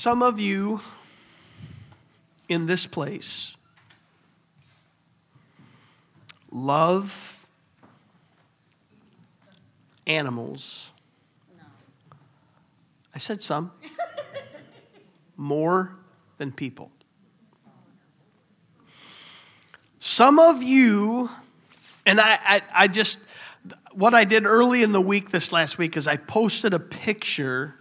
Some of you in this place love animals. I said some. More than people. Some of you, and I, I, I just, what I did early in the week this last week is I posted a picture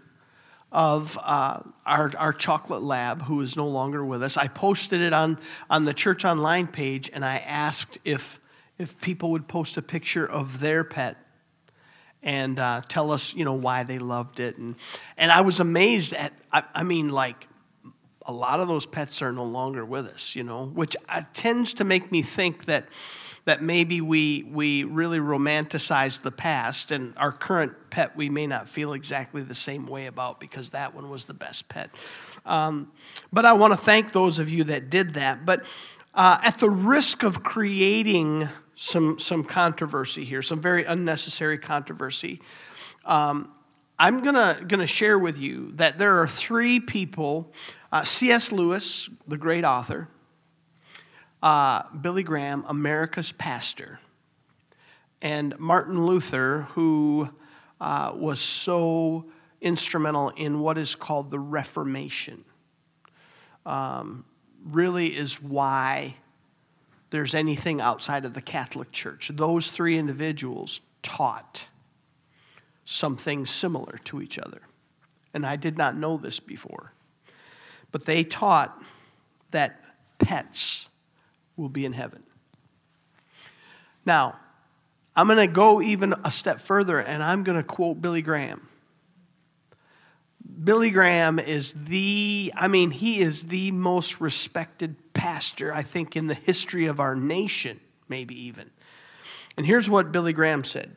of uh, our, our chocolate lab who is no longer with us. I posted it on, on the church online page and I asked if, if people would post a picture of their pet and uh, tell us, you know, why they loved it. And, and I was amazed at, I, I mean, like, a lot of those pets are no longer with us, you know, which uh, tends to make me think that that maybe we, we really romanticize the past and our current pet we may not feel exactly the same way about because that one was the best pet. Um, but I want to thank those of you that did that. But uh, at the risk of creating some, some controversy here, some very unnecessary controversy, um, I'm gonna, gonna share with you that there are three people uh, C.S. Lewis, the great author, uh, Billy Graham, America's pastor, and Martin Luther, who uh, was so instrumental in what is called the Reformation, um, really is why there's anything outside of the Catholic Church. Those three individuals taught something similar to each other. And I did not know this before. But they taught that pets will be in heaven. Now, I'm going to go even a step further and I'm going to quote Billy Graham. Billy Graham is the, I mean, he is the most respected pastor, I think, in the history of our nation, maybe even. And here's what Billy Graham said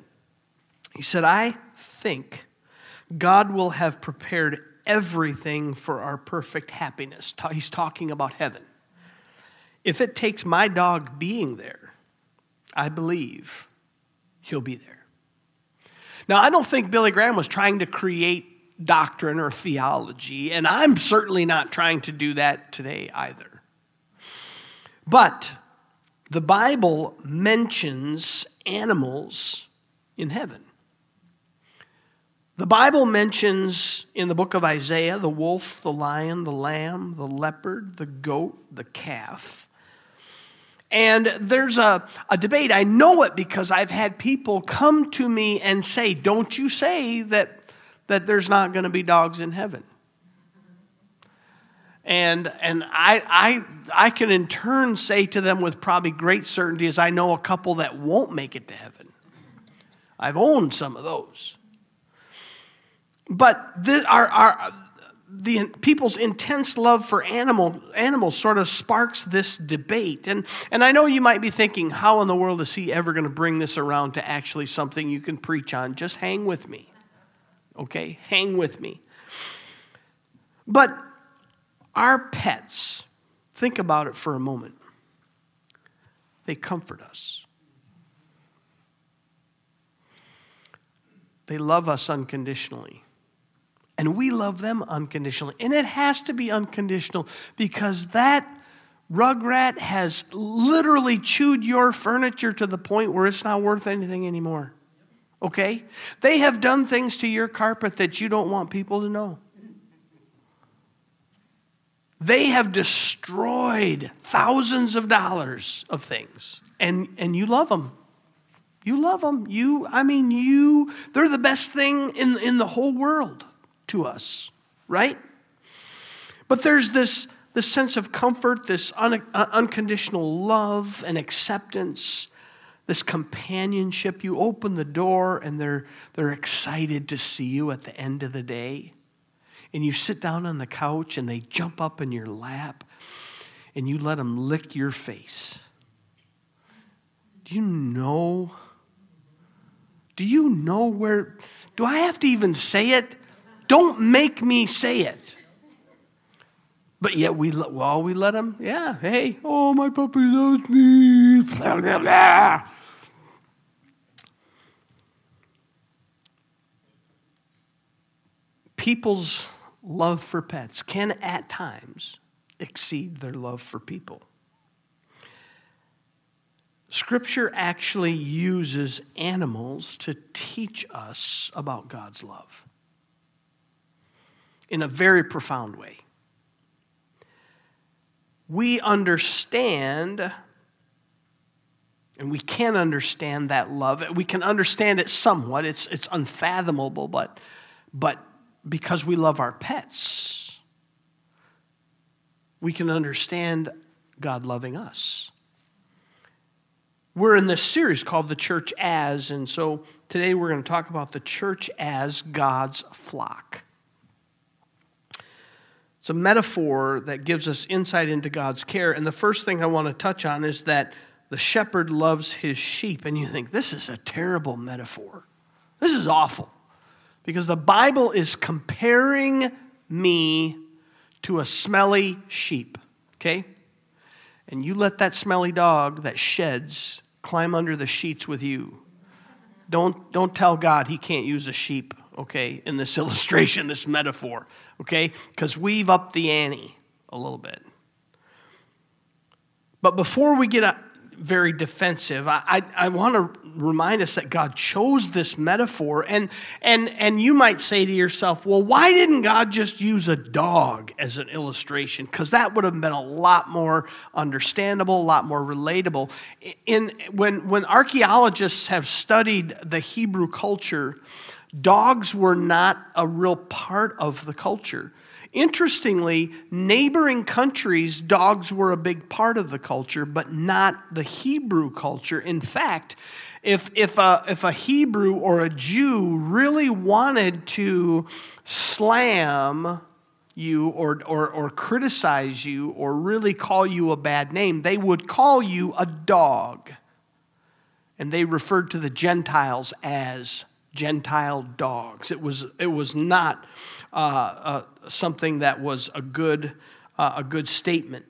He said, I think God will have prepared everything for our perfect happiness. He's talking about heaven. If it takes my dog being there, I believe he'll be there. Now, I don't think Billy Graham was trying to create doctrine or theology, and I'm certainly not trying to do that today either. But the Bible mentions animals in heaven. The Bible mentions in the book of Isaiah the wolf, the lion, the lamb, the leopard, the goat, the calf. And there's a, a debate. I know it because I've had people come to me and say, Don't you say that, that there's not going to be dogs in heaven. And, and I, I, I can in turn say to them with probably great certainty, as I know a couple that won't make it to heaven. I've owned some of those. But the, our, our, the people's intense love for animal, animals sort of sparks this debate. And, and I know you might be thinking, how in the world is he ever going to bring this around to actually something you can preach on? Just hang with me. Okay? Hang with me. But our pets, think about it for a moment, they comfort us. They love us unconditionally. And we love them unconditionally. And it has to be unconditional because that rugrat has literally chewed your furniture to the point where it's not worth anything anymore. Okay? They have done things to your carpet that you don't want people to know. They have destroyed thousands of dollars of things, and, and you love them. You love them. You, I mean, you, they're the best thing in, in the whole world to us, right? But there's this, this sense of comfort, this un, uh, unconditional love and acceptance, this companionship. You open the door and they're, they're excited to see you at the end of the day. And you sit down on the couch and they jump up in your lap and you let them lick your face. Do you know? Do you know where? Do I have to even say it? Don't make me say it. But yet we well we let him, yeah, hey, oh my puppy loves me. Blah, blah, blah. People's love for pets can at times exceed their love for people. Scripture actually uses animals to teach us about God's love in a very profound way. We understand, and we can understand that love. We can understand it somewhat. It's, it's unfathomable, but, but because we love our pets, we can understand God loving us. We're in this series called The Church As, and so today we're going to talk about the church as God's flock. It's a metaphor that gives us insight into God's care, and the first thing I want to touch on is that the shepherd loves his sheep, and you think, this is a terrible metaphor. This is awful because the Bible is comparing me to a smelly sheep, okay? And you let that smelly dog that sheds climb under the sheets with you. Don't, don't tell God he can't use a sheep, okay, in this illustration, this metaphor, okay? Because we've upped the ante a little bit. But before we get uh, very defensive. I, I, I want to remind us that God chose this metaphor. And, and, and you might say to yourself, well, why didn't God just use a dog as an illustration? Because that would have been a lot more understandable, a lot more relatable. In, when, when archaeologists have studied the Hebrew culture, dogs were not a real part of the culture. Interestingly, neighboring countries, dogs were a big part of the culture, but not the Hebrew culture. In fact, if, if, a, if a Hebrew or a Jew really wanted to slam you or, or, or criticize you or really call you a bad name, they would call you a dog. And they referred to the Gentiles as Gentile dogs. It was, it was not uh, uh, something that was a good, uh, a good statement.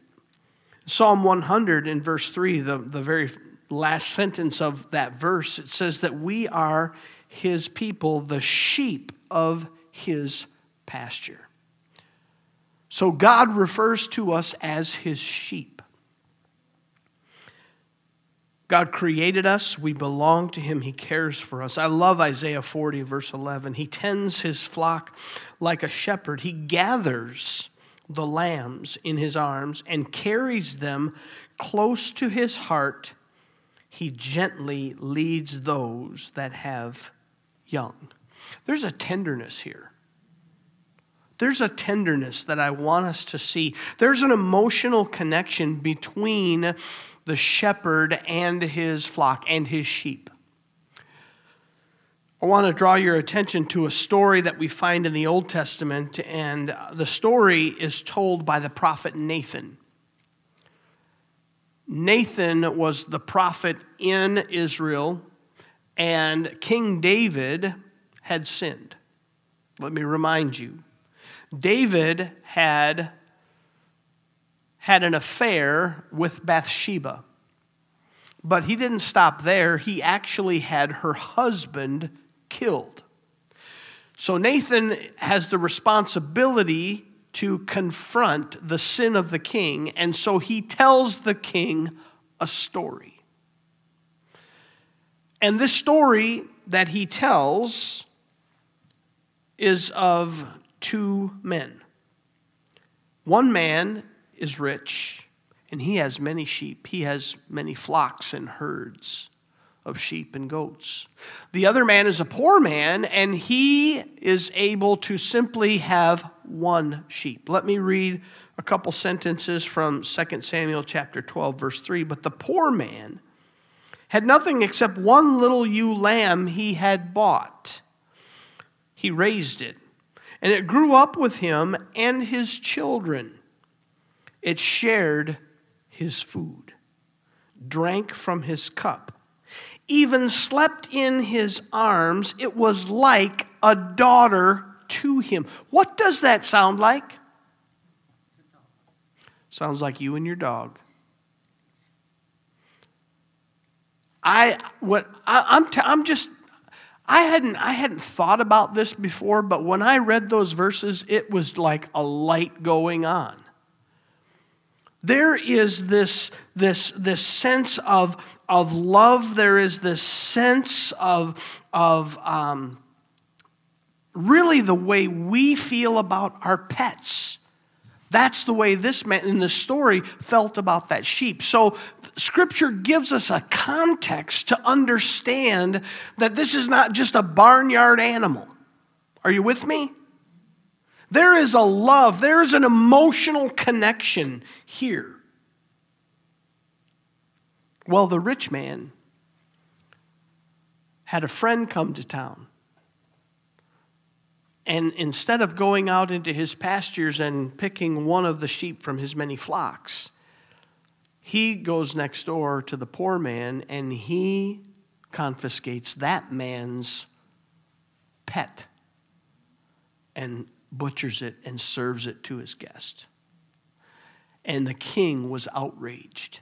Psalm 100 in verse 3, the, the very last sentence of that verse, it says that we are his people, the sheep of his pasture. So God refers to us as his sheep. God created us. We belong to Him. He cares for us. I love Isaiah 40, verse 11. He tends His flock like a shepherd. He gathers the lambs in His arms and carries them close to His heart. He gently leads those that have young. There's a tenderness here. There's a tenderness that I want us to see. There's an emotional connection between the shepherd and his flock and his sheep. I want to draw your attention to a story that we find in the Old Testament, and the story is told by the prophet Nathan. Nathan was the prophet in Israel, and King David had sinned. Let me remind you David had had an affair with Bathsheba. But he didn't stop there, he actually had her husband killed. So Nathan has the responsibility to confront the sin of the king, and so he tells the king a story. And this story that he tells is of two men. One man is rich and he has many sheep. He has many flocks and herds of sheep and goats. The other man is a poor man and he is able to simply have one sheep. Let me read a couple sentences from 2 Samuel chapter 12 verse 3. But the poor man had nothing except one little ewe lamb he had bought. He raised it, and it grew up with him and his children. It shared his food, drank from his cup, even slept in his arms. It was like a daughter to him. What does that sound like? Sounds like you and your dog. I what I, am I'm, t- I'm just I hadn't, I hadn't thought about this before, but when I read those verses, it was like a light going on. There is this, this, this sense of, of love, there is this sense of, of um, really the way we feel about our pets. That's the way this man in the story felt about that sheep. So, scripture gives us a context to understand that this is not just a barnyard animal. Are you with me? There is a love, there is an emotional connection here. Well, the rich man had a friend come to town. And instead of going out into his pastures and picking one of the sheep from his many flocks, he goes next door to the poor man and he confiscates that man's pet and butchers it and serves it to his guest. And the king was outraged.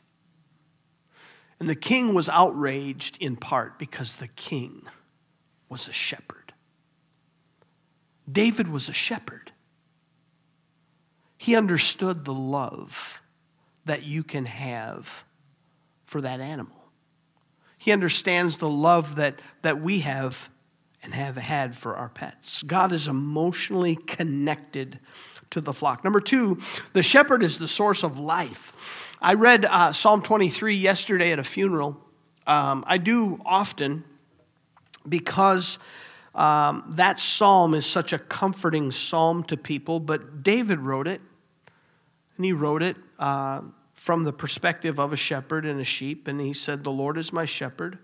And the king was outraged in part because the king was a shepherd. David was a shepherd. He understood the love that you can have for that animal. He understands the love that, that we have and have had for our pets. God is emotionally connected to the flock. Number two, the shepherd is the source of life. I read uh, Psalm 23 yesterday at a funeral. Um, I do often because um, that psalm is such a comforting psalm to people, but David wrote it, and he wrote it uh, from the perspective of a shepherd and a sheep, and he said, The Lord is my shepherd.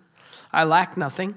I lack nothing.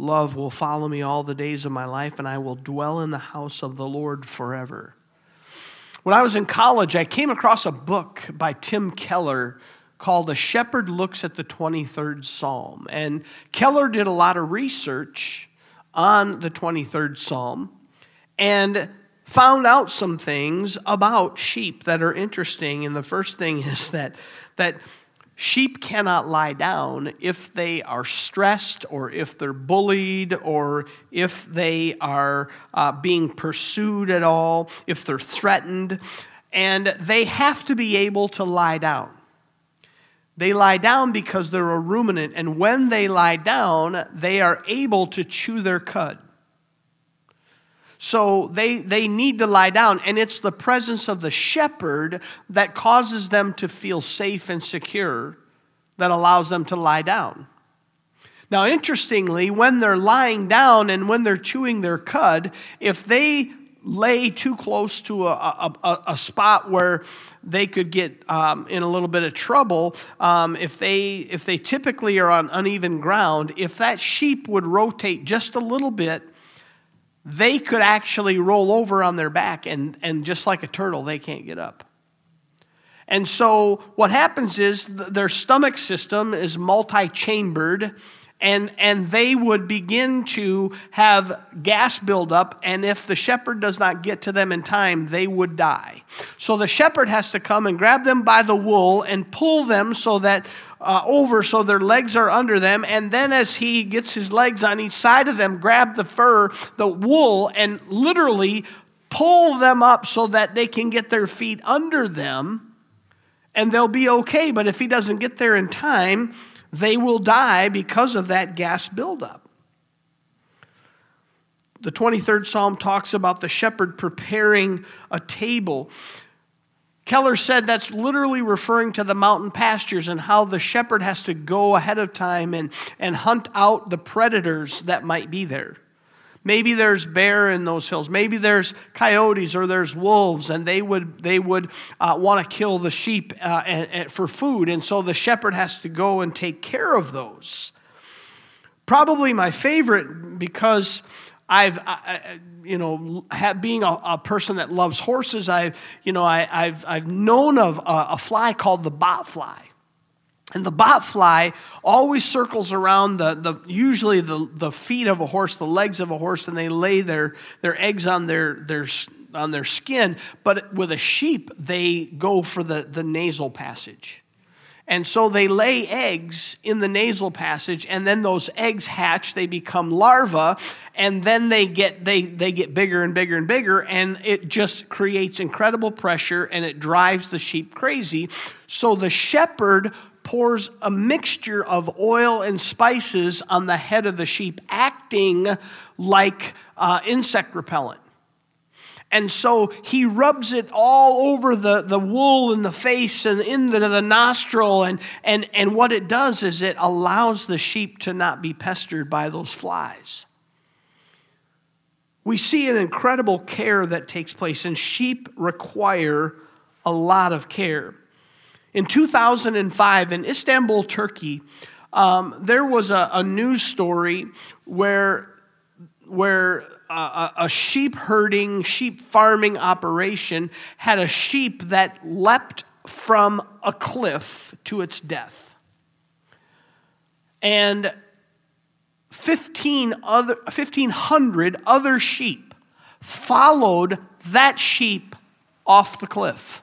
love will follow me all the days of my life, and I will dwell in the house of the Lord forever. When I was in college, I came across a book by Tim Keller called A Shepherd Looks at the 23rd Psalm. And Keller did a lot of research on the 23rd Psalm and found out some things about sheep that are interesting. And the first thing is that, that sheep cannot lie down if they are stressed or if they're bullied or if they are uh, being pursued at all, if they're threatened. And they have to be able to lie down. They lie down because they're a ruminant, and when they lie down, they are able to chew their cud. So they, they need to lie down, and it's the presence of the shepherd that causes them to feel safe and secure that allows them to lie down. Now, interestingly, when they're lying down and when they're chewing their cud, if they lay too close to a, a, a spot where they could get um, in a little bit of trouble um, if they if they typically are on uneven ground if that sheep would rotate just a little bit they could actually roll over on their back and, and just like a turtle they can't get up and so what happens is their stomach system is multi-chambered and, and they would begin to have gas buildup, and if the shepherd does not get to them in time, they would die. So the shepherd has to come and grab them by the wool and pull them so that uh, over so their legs are under them, and then as he gets his legs on each side of them, grab the fur, the wool, and literally pull them up so that they can get their feet under them, and they'll be okay. But if he doesn't get there in time, they will die because of that gas buildup. The 23rd Psalm talks about the shepherd preparing a table. Keller said that's literally referring to the mountain pastures and how the shepherd has to go ahead of time and, and hunt out the predators that might be there. Maybe there's bear in those hills. Maybe there's coyotes or there's wolves, and they would they would uh, want to kill the sheep uh, and, and for food, and so the shepherd has to go and take care of those. Probably my favorite because I've, I, you know, being a, a, person that loves horses, I've, you know, I, have I've known of a, a fly called the bot fly. And the bot fly always circles around the, the usually the, the feet of a horse, the legs of a horse, and they lay their, their eggs on their, their, on their skin. But with a sheep, they go for the, the nasal passage. And so they lay eggs in the nasal passage, and then those eggs hatch, they become larvae, and then they get, they, they get bigger and bigger and bigger, and it just creates incredible pressure and it drives the sheep crazy. So the shepherd pours a mixture of oil and spices on the head of the sheep, acting like uh, insect repellent. And so he rubs it all over the, the wool and the face and into the nostril. And, and, and what it does is it allows the sheep to not be pestered by those flies. We see an incredible care that takes place, and sheep require a lot of care. In 2005, in Istanbul, Turkey, um, there was a, a, news story where, where a, a sheep herding, sheep farming operation had a sheep that leapt from a cliff to its death. And 15 other, 1,500 other sheep followed that sheep off the cliff.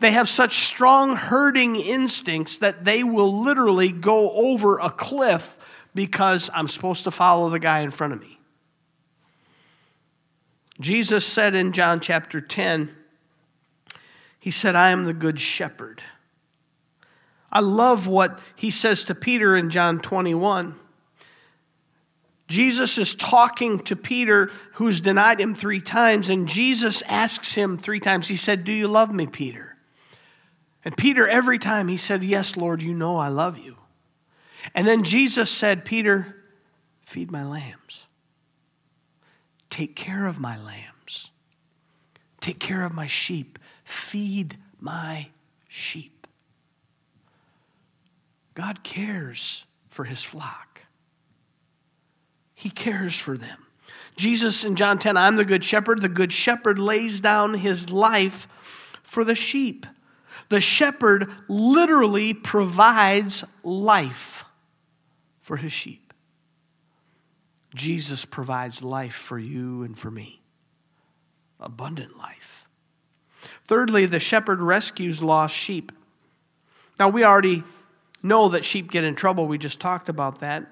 They have such strong herding instincts that they will literally go over a cliff because I'm supposed to follow the guy in front of me. Jesus said in John chapter 10, He said, I am the good shepherd. I love what he says to Peter in John 21. Jesus is talking to Peter, who's denied him three times, and Jesus asks him three times, He said, Do you love me, Peter? And Peter, every time he said, Yes, Lord, you know I love you. And then Jesus said, Peter, feed my lambs. Take care of my lambs. Take care of my sheep. Feed my sheep. God cares for his flock, he cares for them. Jesus in John 10, I'm the good shepherd. The good shepherd lays down his life for the sheep. The shepherd literally provides life for his sheep. Jesus provides life for you and for me abundant life. Thirdly, the shepherd rescues lost sheep. Now, we already know that sheep get in trouble. We just talked about that.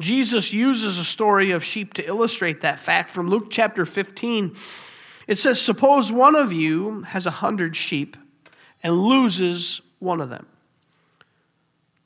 Jesus uses a story of sheep to illustrate that fact from Luke chapter 15. It says, Suppose one of you has a hundred sheep and loses one of them.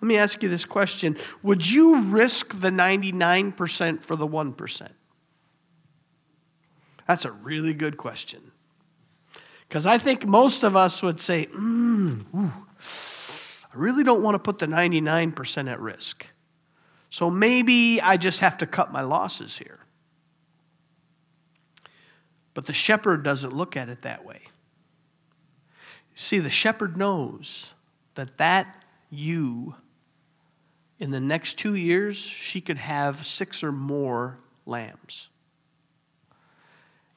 Let me ask you this question Would you risk the 99% for the 1%? That's a really good question. Because I think most of us would say, mm, ooh, I really don't want to put the 99% at risk. So maybe I just have to cut my losses here. But the shepherd doesn't look at it that way. See, the shepherd knows that that ewe in the next two years, she could have six or more lambs.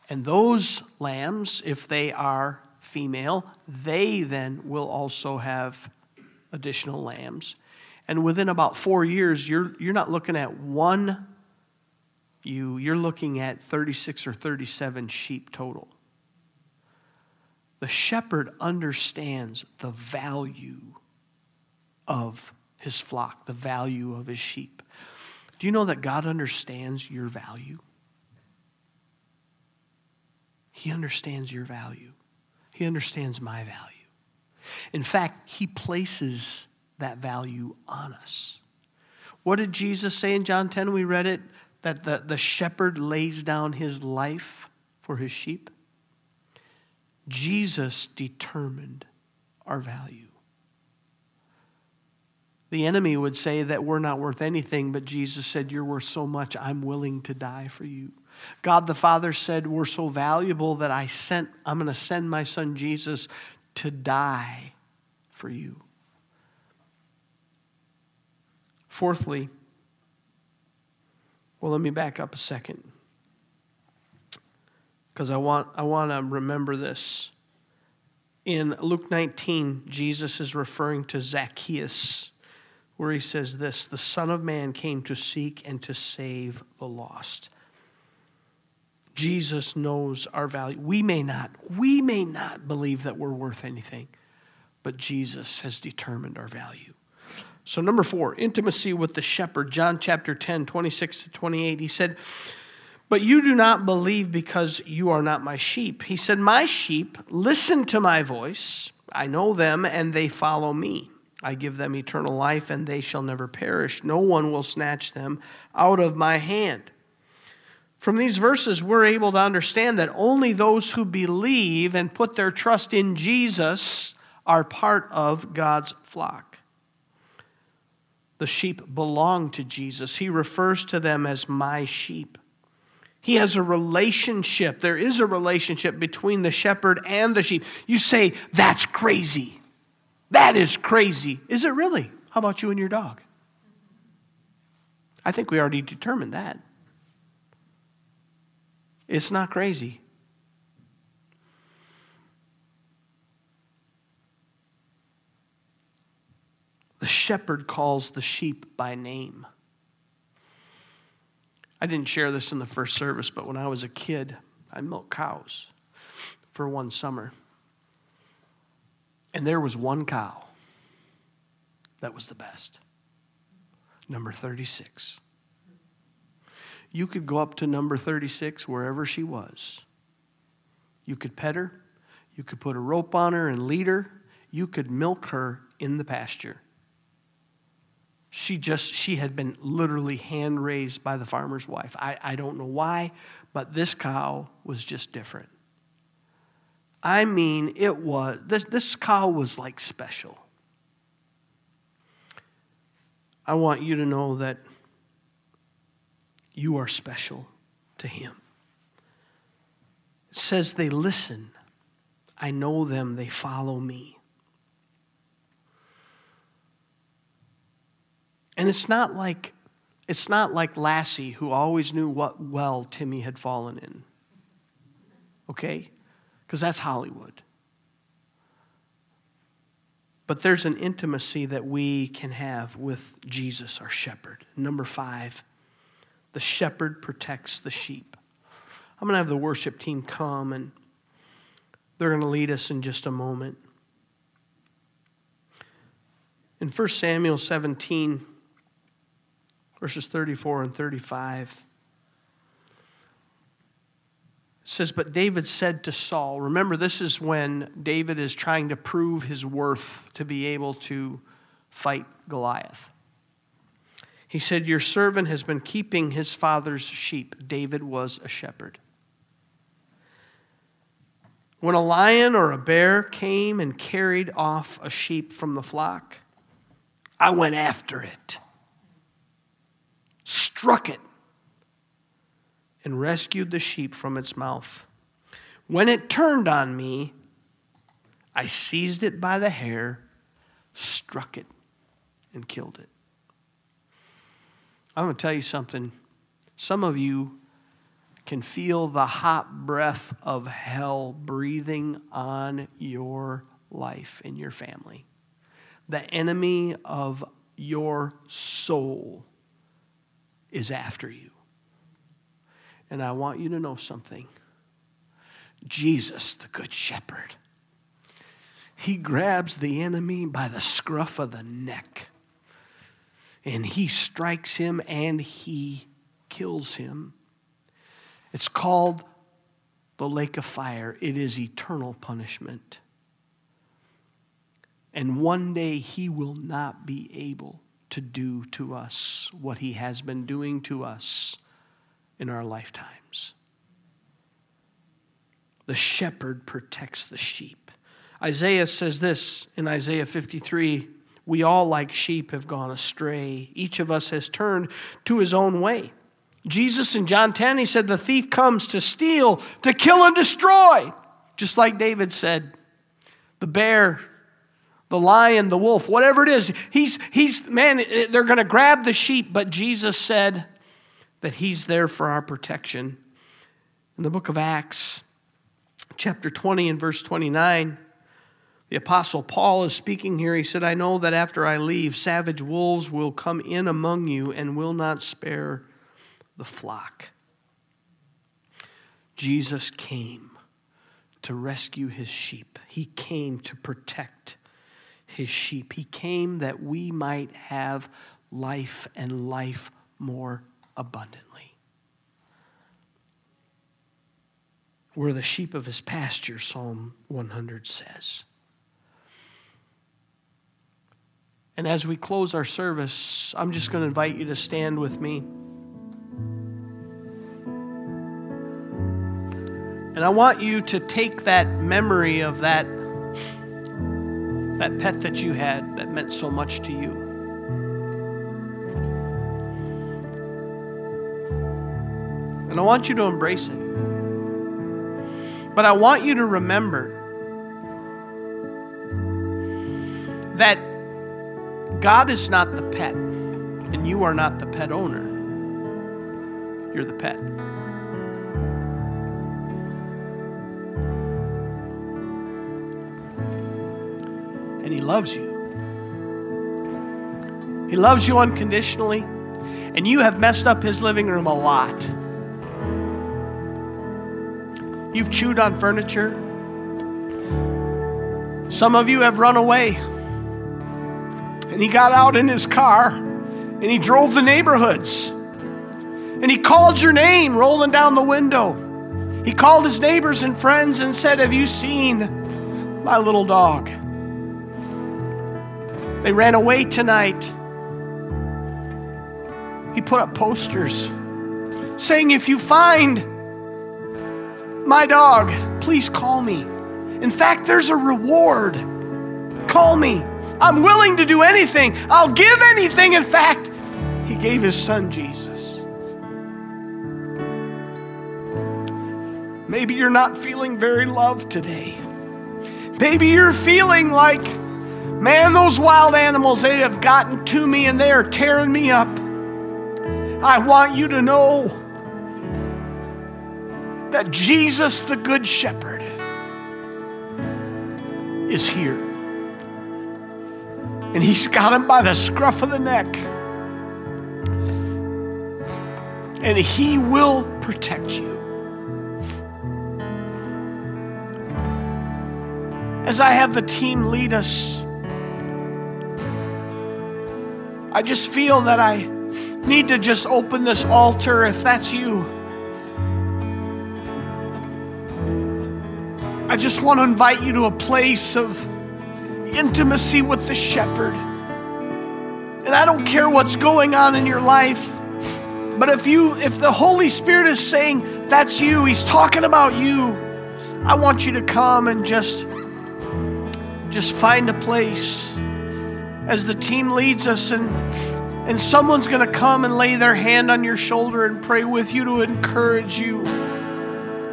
And those lambs, if they are female, they then will also have additional lambs. And within about four years, you're, you're not looking at one ewe, you're looking at 36 or 37 sheep total. The shepherd understands the value of his flock, the value of his sheep. Do you know that God understands your value? He understands your value. He understands my value. In fact, He places that value on us. What did Jesus say in John 10? We read it that the, the shepherd lays down his life for his sheep. Jesus determined our value. The enemy would say that we're not worth anything, but Jesus said, You're worth so much, I'm willing to die for you. God the Father said, We're so valuable that I sent, I'm going to send my son Jesus to die for you. Fourthly, well, let me back up a second because I want, I want to remember this. In Luke 19, Jesus is referring to Zacchaeus, where he says this The Son of Man came to seek and to save the lost. Jesus knows our value. We may not, we may not believe that we're worth anything, but Jesus has determined our value. So, number four, intimacy with the shepherd. John chapter 10, 26 to 28. He said, But you do not believe because you are not my sheep. He said, My sheep listen to my voice. I know them, and they follow me. I give them eternal life, and they shall never perish. No one will snatch them out of my hand. From these verses, we're able to understand that only those who believe and put their trust in Jesus are part of God's flock. The sheep belong to Jesus. He refers to them as my sheep. He has a relationship. There is a relationship between the shepherd and the sheep. You say, that's crazy. That is crazy. Is it really? How about you and your dog? I think we already determined that. It's not crazy. The shepherd calls the sheep by name. I didn't share this in the first service, but when I was a kid, I milked cows for one summer. And there was one cow that was the best. Number 36. You could go up to number 36, wherever she was. You could pet her. You could put a rope on her and lead her. You could milk her in the pasture. She just, she had been literally hand raised by the farmer's wife. I, I don't know why, but this cow was just different. I mean, it was, this, this cow was like special. I want you to know that you are special to Him. It says they listen. I know them, they follow me. And it's not like it's not like Lassie who always knew what well Timmy had fallen in. Okay? Because that's Hollywood. But there's an intimacy that we can have with Jesus, our shepherd. Number five, the shepherd protects the sheep. I'm going to have the worship team come and they're going to lead us in just a moment. In 1 Samuel 17, verses 34 and 35, it says, But David said to Saul, remember, this is when David is trying to prove his worth to be able to fight Goliath. He said, Your servant has been keeping his father's sheep. David was a shepherd. When a lion or a bear came and carried off a sheep from the flock, I went after it, struck it, and rescued the sheep from its mouth. When it turned on me, I seized it by the hair, struck it, and killed it. I'm going to tell you something. Some of you can feel the hot breath of hell breathing on your life and your family. The enemy of your soul is after you. And I want you to know something Jesus, the Good Shepherd, he grabs the enemy by the scruff of the neck and he strikes him and he kills him. It's called the lake of fire, it is eternal punishment. And one day he will not be able to do to us what he has been doing to us in our lifetimes. The shepherd protects the sheep. Isaiah says this in Isaiah 53 We all, like sheep, have gone astray. Each of us has turned to his own way. Jesus in John 10, he said, The thief comes to steal, to kill, and destroy. Just like David said, the bear, the lion, the wolf, whatever it is, he's, he's man, they're going to grab the sheep, but Jesus said that he's there for our protection. In the book of Acts, chapter 20 and verse 29, the Apostle Paul is speaking here. He said, I know that after I leave, savage wolves will come in among you and will not spare the flock. Jesus came to rescue his sheep, he came to protect his sheep. He came that we might have life and life more abundantly. We're the sheep of his pasture, Psalm 100 says. And as we close our service, I'm just going to invite you to stand with me. And I want you to take that memory of that, that pet that you had that meant so much to you. And I want you to embrace it. But I want you to remember that God is not the pet, and you are not the pet owner. You're the pet. And He loves you. He loves you unconditionally, and you have messed up His living room a lot. You've chewed on furniture. Some of you have run away. And he got out in his car and he drove the neighborhoods. And he called your name rolling down the window. He called his neighbors and friends and said, Have you seen my little dog? They ran away tonight. He put up posters saying, If you find my dog, please call me. In fact, there's a reward. Call me. I'm willing to do anything. I'll give anything. In fact, he gave his son Jesus. Maybe you're not feeling very loved today. Maybe you're feeling like, man, those wild animals, they have gotten to me and they are tearing me up. I want you to know that Jesus, the Good Shepherd, is here. And he's got him by the scruff of the neck. And he will protect you. As I have the team lead us, I just feel that I need to just open this altar if that's you. I just want to invite you to a place of intimacy with the shepherd. And I don't care what's going on in your life, but if you if the Holy Spirit is saying that's you, he's talking about you, I want you to come and just just find a place as the team leads us and and someone's going to come and lay their hand on your shoulder and pray with you to encourage you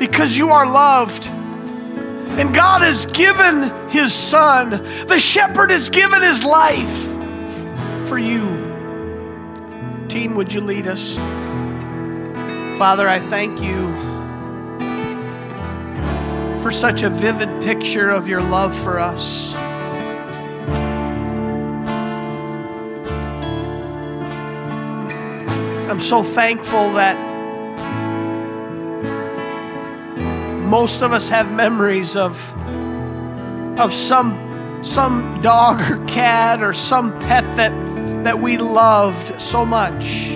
because you are loved. And God has given his son. The shepherd has given his life for you. Team, would you lead us? Father, I thank you for such a vivid picture of your love for us. I'm so thankful that most of us have memories of, of some, some dog or cat or some pet that, that we loved so much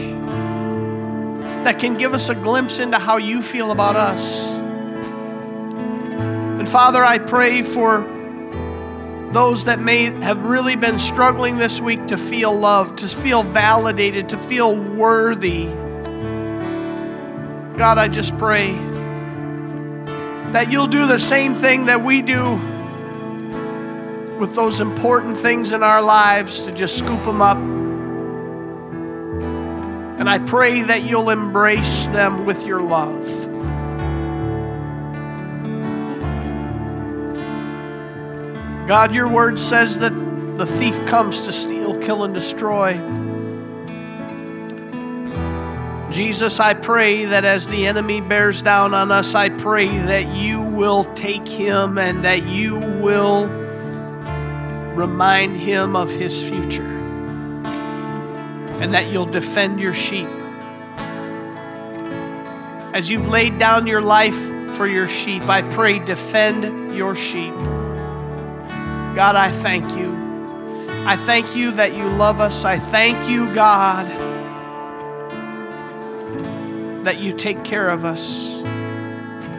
that can give us a glimpse into how you feel about us. And Father, I pray for those that may have really been struggling this week to feel loved, to feel validated, to feel worthy. God, I just pray that you'll do the same thing that we do with those important things in our lives to just scoop them up. And I pray that you'll embrace them with your love. God, your word says that the thief comes to steal, kill, and destroy. Jesus, I pray that as the enemy bears down on us, I pray that you will take him and that you will remind him of his future and that you'll defend your sheep. As you've laid down your life for your sheep, I pray, defend your sheep. God, I thank you. I thank you that you love us. I thank you, God, that you take care of us.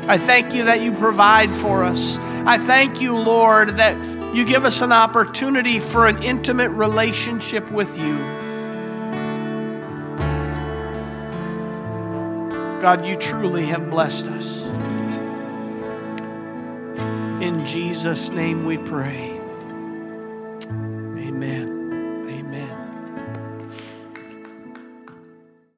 I thank you that you provide for us. I thank you, Lord, that you give us an opportunity for an intimate relationship with you. God, you truly have blessed us. In Jesus' name we pray.